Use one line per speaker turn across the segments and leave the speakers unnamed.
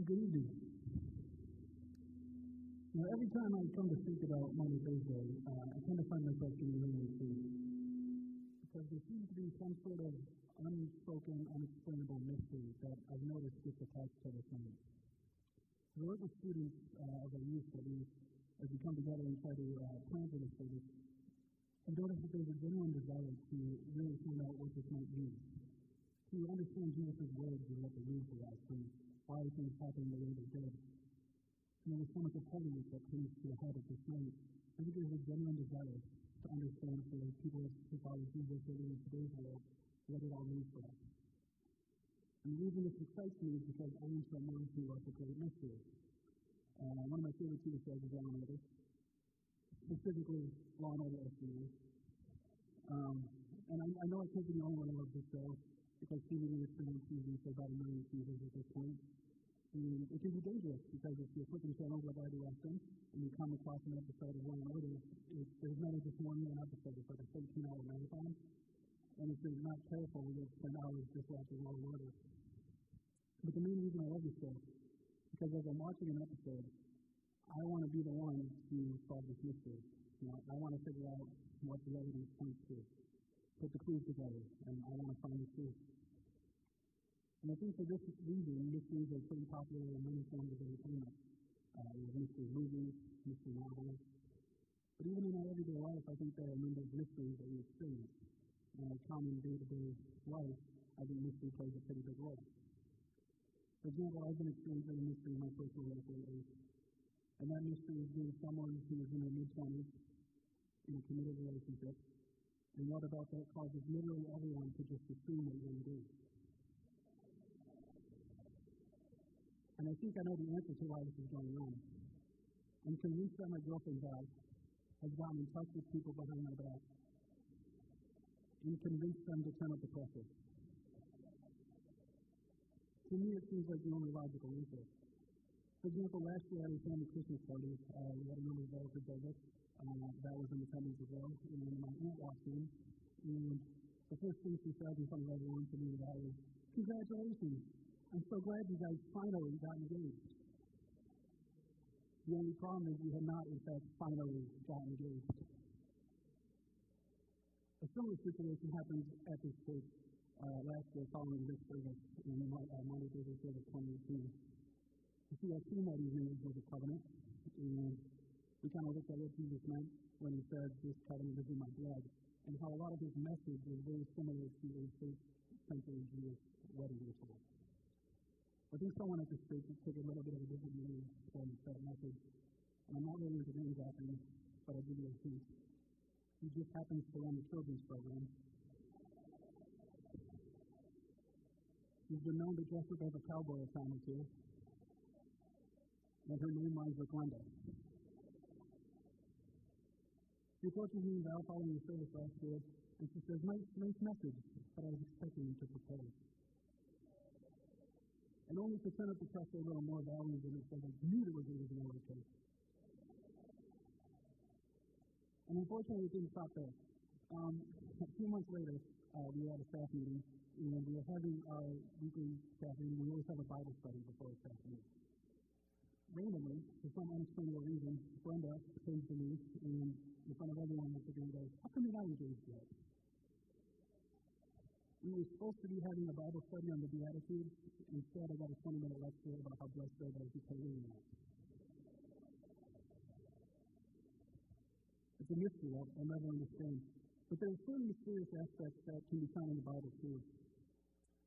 Good evening. Now, every time I come to speak about Maundy Thursday, uh, I tend to find myself getting really sleepy. Because there seems to be some sort of unspoken, unexplainable mystery that I've noticed gets attached to this night. The work with students uh, of our youth that we, as we come together and try to uh, plan for this service, I've noticed that there's a genuine desire to really find out what this might mean. To understand Jesus' words and what they mean for us, and why things happen the way they did. And there was so much of holiness that comes to the head of this night. I think there's a genuine desire to understand for people who follow Jesus living in today's world what it all means for us. And the reason this excites me is because I am someone who loves a great mystery. Uh, one of my favorite TV shows is Law and Order, specifically Law and Order SVU. Um, and I, I know I can't be the only one who loves this show because on TV for about a million seasons at this point. And it can be dangerous because if you're flipping channels I do often and you come across an episode of Law and Order, it, there's not just one episode, it's like a 13 hour marathon. And if you're not careful, you'll spend hours just watching Law and Order. But the main reason I love this show is because as I'm watching an episode, I want to be the one to solve this mystery. You know, I want to figure out what the evidence points to, put the clues together, and I want to find the truth. And I think for this reason, mysteries are pretty popular in many forms of entertainment. Uh, there's mystery movies, mystery novels. But even in our everyday life, I think there are a number of mysteries that we experience. In our common day-to-day life, I think mystery plays a pretty big role. For example, I've been experiencing a mystery in my personal life lately. And that mystery is being someone who is in their mid-20s in a committed relationship. And what about that causes literally everyone to just assume that you're engaged. And I think I know the answer to why this is going on. I'm convinced that my girlfriend's house has gotten in touch with people behind my back and convinced them to turn up the pressure. To me, it seems like the only logical answer. For example, last year at a family Christmas party, uh, we had a number of relatives over. Uh, that was in the attendance as well. And then my aunt walked in, and the first thing she said in front of everyone to me was, Congratulations! I'm so glad you guys finally got engaged. The only problem is you had not, in fact, finally got engaged. A similar situation happened at this church uh, last year following this service in uh, Maundy Thursday service 2018. You see, our theme that evening was a covenant, and we kind of looked at what Jesus meant when he said, This covenant is in my blood, and how a lot of his message was very similar to a first century Jewish wedding ritual. I think someone at this church took a little bit of a different meaning from that message. And I'm not really into names offering, but I'll give you a hint. He just happens to run the children's program. He's been known to dress up as a cowboy a time or two. And her name rhymes with Glenda. She approaches me now following the service last year, and she says, nice, nice message, but I was expecting you to propose and only to turn up the pressure a little more volume than it said I knew there was a reason why case. And unfortunately, it didn't stop there. Um, a few months later, uh, we had a staff meeting, and we were having our weekly staff meeting. We always have a Bible study before a staff meeting. Randomly, for some unexplainable reason, Brenda came to me and in front of everyone at the game goes, How come you're not engaged yet? We were supposed to be having a Bible study on the Beatitudes. Instead, I got a 20 minute lecture about how blessed are those who pay not. It's a mystery I'll, I'll never understand. But there are certain mysterious aspects that can be found in the Bible, too.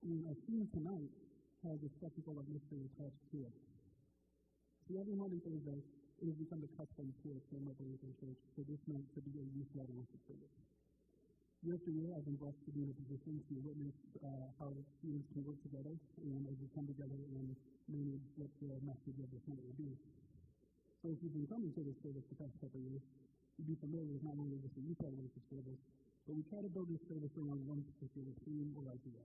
And our theme tonight has a spectacle of mystery attached to it. See, every Maundy, Thursday, it has become a custom to us in my Lutheran Church for this night to be a youth-led worship service year after year, I've been blessed to be in a position to witness uh, how students can work together and as we come together and manage what the message of the night will be. So if you've been coming to this service the past couple of years, you'd be familiar with not only just the youth worship service, but we try to build this service around one particular theme or idea.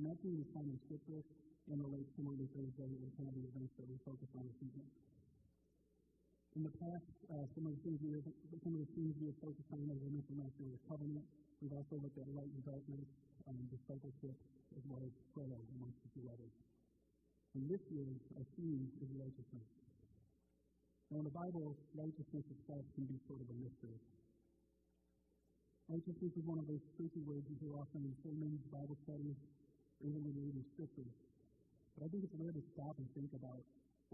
And that theme is found in Scripture and relates to Maundy, Thursday, and kind of the events that we focus on this evening. In the past, uh, some of the things we have, some of the things we have focused on, as I mentioned last year, was covenant. We've also looked at light and darkness, um, discipleship, as well as prayer amongst a few others. And this year, our theme is righteousness. Now, in the Bible, righteousness itself can be sort of a mystery. Righteousness is one of those tricky words you hear often in sermons, Bible studies, or even when you're reading scripture. But I think it's rare to stop and think about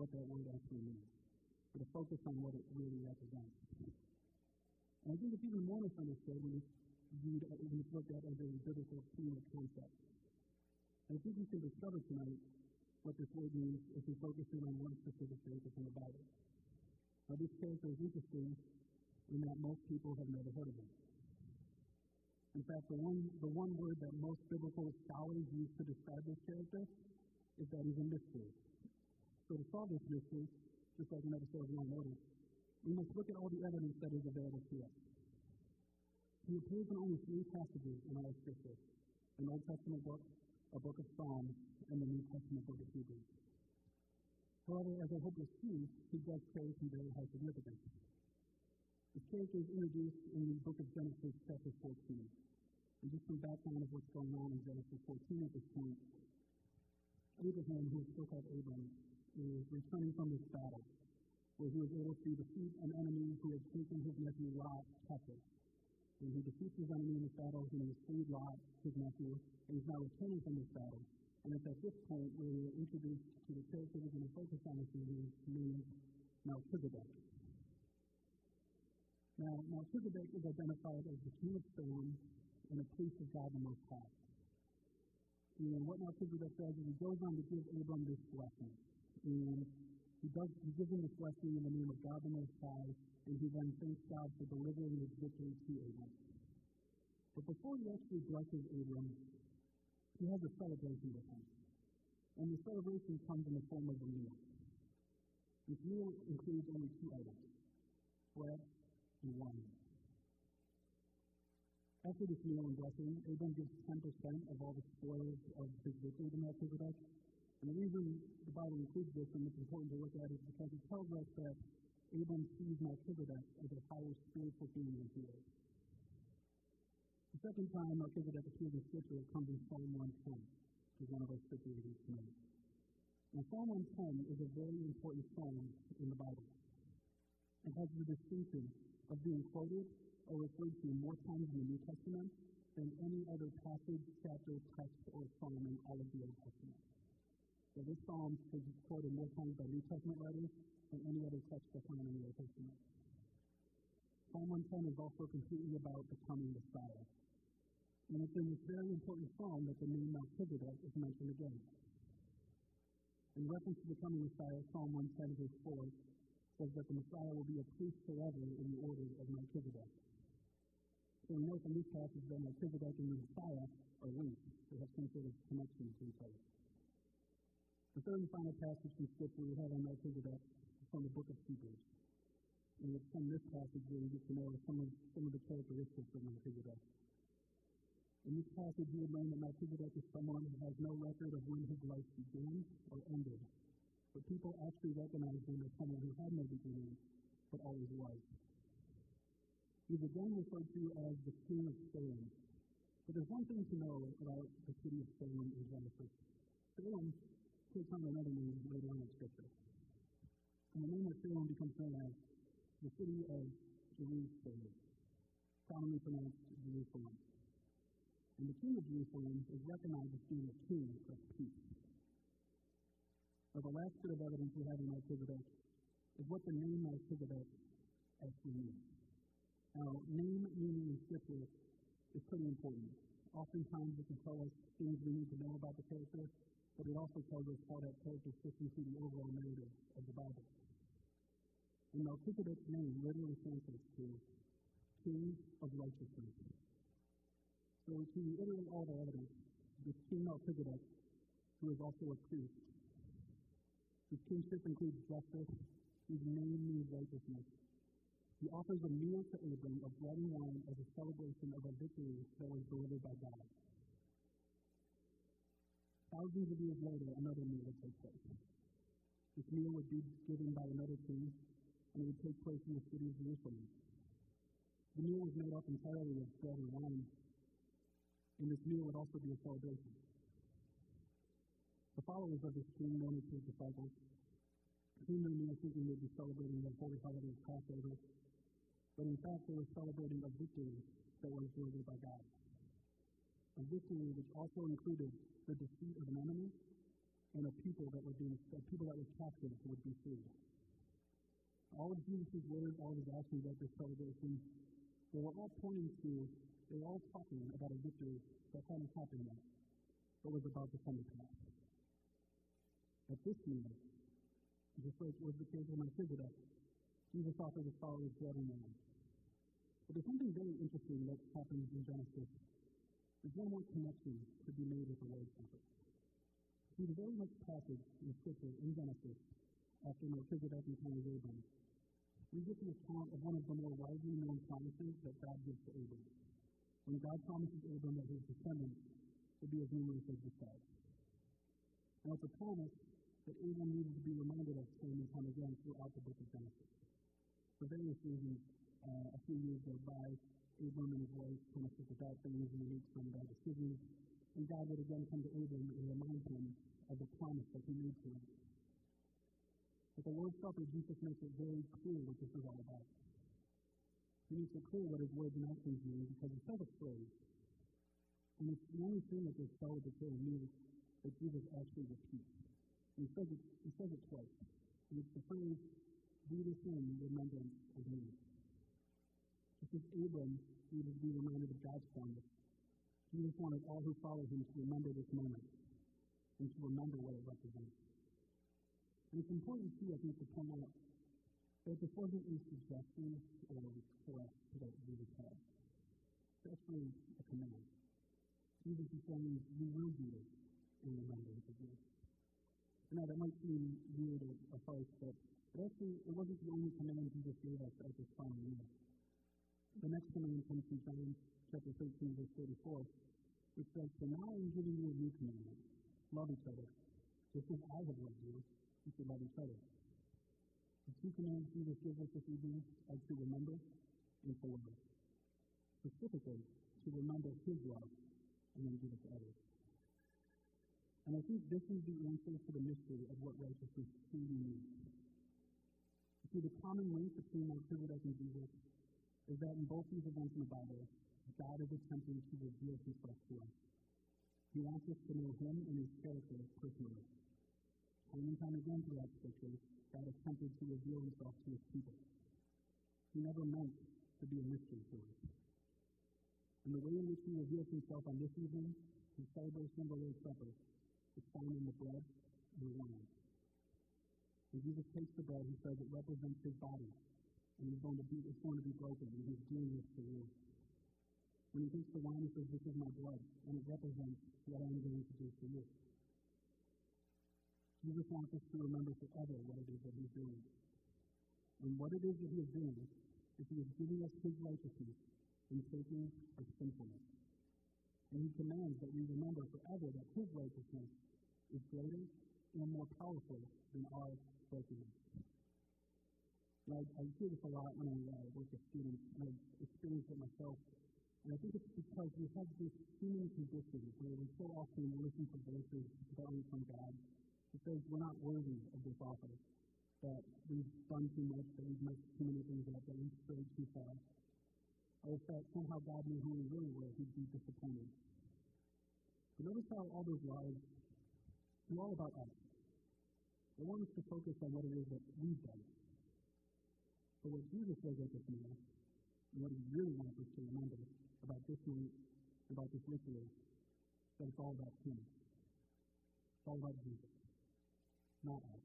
what that word actually means, or to focus on what it really represents. And I think it's even more misunderstood when viewed at as a biblical or concept. And I think we can discover tonight what this word means if we focus in on one specific character from the Bible. Now, this character is interesting in that most people have never heard of him. In fact, the one, the one word that most biblical scholars use to describe this character is that he's a mystery. So to solve this mystery, just like in episode 1 noticed, we must look at all the evidence that is available to us. He appears in only three passages in our scripture an Old Testament book, a book of Psalms, and the New Testament book of Hebrews. However, as I hope you'll see, he does carry some very high significance. The character is introduced in the book of Genesis, chapter 14. And just some background of what's going on in Genesis 14 at this point. Abraham, who is still called Abram, is returning from this battle, where he was able to defeat an enemy who had taken his nephew Lot captive. And he defeats his enemy in this battle, he has freed Lot, his nephew, and he's now returning from this battle. And it's at this point where we're introduced to the character we're going to focus on this evening, named Melchizedek. Now, Melchizedek is identified as the king of Salem and a priest of God the Most High. And what Melchizedek does is he goes on to give Abram this blessing. And he, does, he gives him this blessing in the name of God the Most High, and he then thanks God for delivering his victory to Abram. But before he actually blesses Abram, he has a celebration with him. And the celebration comes in the form of a meal. This meal includes only two items bread and wine. After this meal and blessing, Abram gives 10% of all the spoils of his victory to Melchizedek. And the reason the Bible includes this and it's important to look at is because it tells us that Abram sees Melchizedek as a higher spiritual being than he is. The second time Melchizedek appears in Scripture comes in Psalm 110, which is one of our scripture readings tonight. Now, Psalm 110 is a very important psalm in the Bible. It has the distinction of being quoted or referred to more times in the New Testament than any other passage, chapter, text, or psalm in all of the Old Testament. So this psalm is quoted more times by New Testament writers than any other text found in the Old Testament. Psalm 110 is also completely about the coming Messiah. And it's in this very important psalm that the name Melchizedek is mentioned again. In reference to the coming Messiah, Psalm 110, verse 4, says that the Messiah will be a priest forever in the order of Melchizedek. So we know from this passage that Melchizedek and the Messiah are linked. They have some sort of connection to each other. Third and final passage from Scripture we have on Melchizedek is from the book of Hebrews. And it's from this passage where we get to know some of, some of the characteristics of Melchizedek. In this passage, we learn that Melchizedek is someone who has no record of when his life began or ended, but people actually recognize him as someone who had no beginning, but always was. He's again referred to as the King of Salem. But there's one thing to know about the city of Salem in Genesis. Salem takes on another name later on in Scripture. And the name of Salem becomes known as the city of Jerusalem, commonly pronounced Jerusalem. And the king of Jerusalem is recognized as being a king of peace. Now, the last bit of evidence we have in Melchizedek is what the name Melchizedek actually means. Now, name meaning in Scripture is pretty important. Oftentimes it can tell us things we need to know about the character, but it also tells us how that character fits into the overall narrative of the Bible. And Melchizedek's name literally translates to King of Righteousness. So to reiterate all the evidence, this King Melchizedek, who is also a priest, his kingship includes justice. His name means righteousness. He offers a meal to Abram of bread and wine as a celebration of a victory that was delivered by God. Thousands of years later, another meal would take place. This meal would be given by another king, and it would take place in the city of Jerusalem. The meal was made up entirely of bread and wine, and this meal would also be a celebration. The followers of this king, known as his disciples, came to me thinking they'd be celebrating the holy holiday of Passover, but in fact they were celebrating a victory that was delivered by God. A victory which also included the defeat of an enemy and a people that were being a people that were captive would be freed. All of Jesus' words, all of his actions at this celebration, they were all pointing to, they were all talking about a victory that hadn't happened yet, but was about to come to pass. At this meal, just like was the case with Melchizedek, Jesus offered his followers bread and wine. But there's something very interesting that happens in Genesis. There's one more connection to be made with the Lord's Supper. See, the very next passage in Scripture in Genesis, after Melchizedek encounters Abram, we get the account of one of the more widely known promises that God gives to Abram. When God promises Abram that his descendants will be as numerous as the stars. Now, it's a promise that Abram needed to be reminded of time and time again throughout the book of Genesis. For various reasons, uh, a few years go by, Abram and his wife kind of took about things and made some bad decisions, and God would again come to Abram and remind him of the promise that he made to him. At the Lord's Supper, Jesus makes it very clear what this is all about. He makes it clear what his words and actions mean because he says a phrase. And the only thing that this celebratory meal that Jesus actually repeats. And he says it, he says it twice. And it's the phrase, do this in remembrance of me. Just as Abram needed to be reminded of God's promise, Jesus wanted all who follow him to remember this moment and to remember what it represents. And it's important, too, I think, to point out that this wasn't a suggestion or a request that Jesus had. It's actually a command. Jesus is saying, you will do this in remembrance of me. Now, that might seem weird or, or but actually, it wasn't the only command Jesus gave us at this final meal. The next command comes from John chapter 13, verse 34, which says, So now I'm giving you a new commandment. Love each other. Just as I have loved you, you should love each other. The two commands Jesus gives us this evening are to remember and to love. Specifically, to remember his love and then give it to others. And I think this is the answer to the mystery of what righteousness truly means. See, the common link between Melchizedek and Jesus is that in both these events in the Bible, God is attempting to reveal himself to us. He wants us to know him and his character personally. Time and time again throughout Scripture, God attempted to reveal himself to his people. He never meant to be a mystery to us. And the way in which he reveals himself on this evening, the celebration of the Lord's Supper, is found in the bread and the wine. When Jesus takes the bread, he says it represents his body, and he's going to be, it's going to be broken, and he's doing this for you. When he takes the wine, he says, This is my blood, and it represents what I'm going to do for you. Jesus wants us to remember forever what it is that he's doing. And what it is that he is doing is he is giving us his righteousness in taking our sinfulness. And he commands that we remember forever that his righteousness is greater and more powerful than our brokenness. And I, hear this a lot when I uh, work with students, and I've experienced it myself. And I think it's because we have this human condition where we so often listen to voices coming from God it says we're not worthy of this offer, that we've done too much, that we've messed too many things up, that we've strayed too far. Or if that somehow God knew who we really were, he'd be disappointed. But notice how all those lies are all about us. They want us to focus on what it is that we've done. But what Jesus says at this meal, and what he really wants us to remember about this night, about this ritual, that it's all about him. It's all about Jesus not us.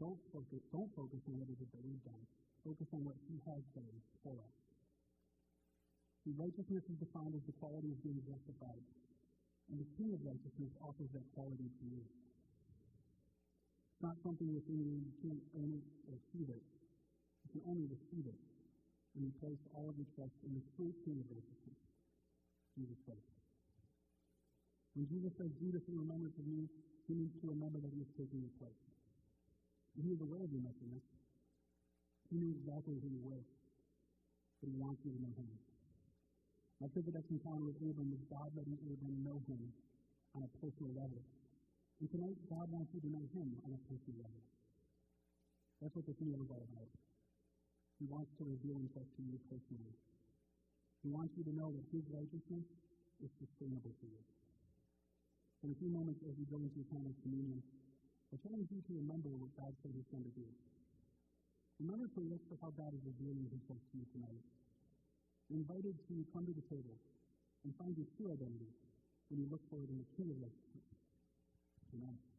Don't focus, don't focus on what it is that we've done. Focus on what He has done for us. See, righteousness is defined as the quality of being justified. And the King of righteousness offers that quality to you. It's not something within you, you can't earn it or achieve it. Can only receive it when you place all of your trust in the true King of righteousness, Jesus Christ. When Jesus says, Do this in remembrance of me, he needs to remember that he is taking your place. And he is aware of your messiness. He knows exactly who you were. But he wants you to know him. Melchizedek's encounter with Abram was God letting Abram know him on a personal level. And tonight, God wants you to know Him on a personal level. That's what this meal is all about. He wants to reveal Himself to you personally. He wants you to know that His righteousness is sustainable for you. In a few moments, as we go into your time of communion, I challenge you to remember what God said He's going to do. Remember to look for how God is revealing Himself to you tonight. You're invited to come to the table and find your true identity when you look for it in the true relationship. Amen.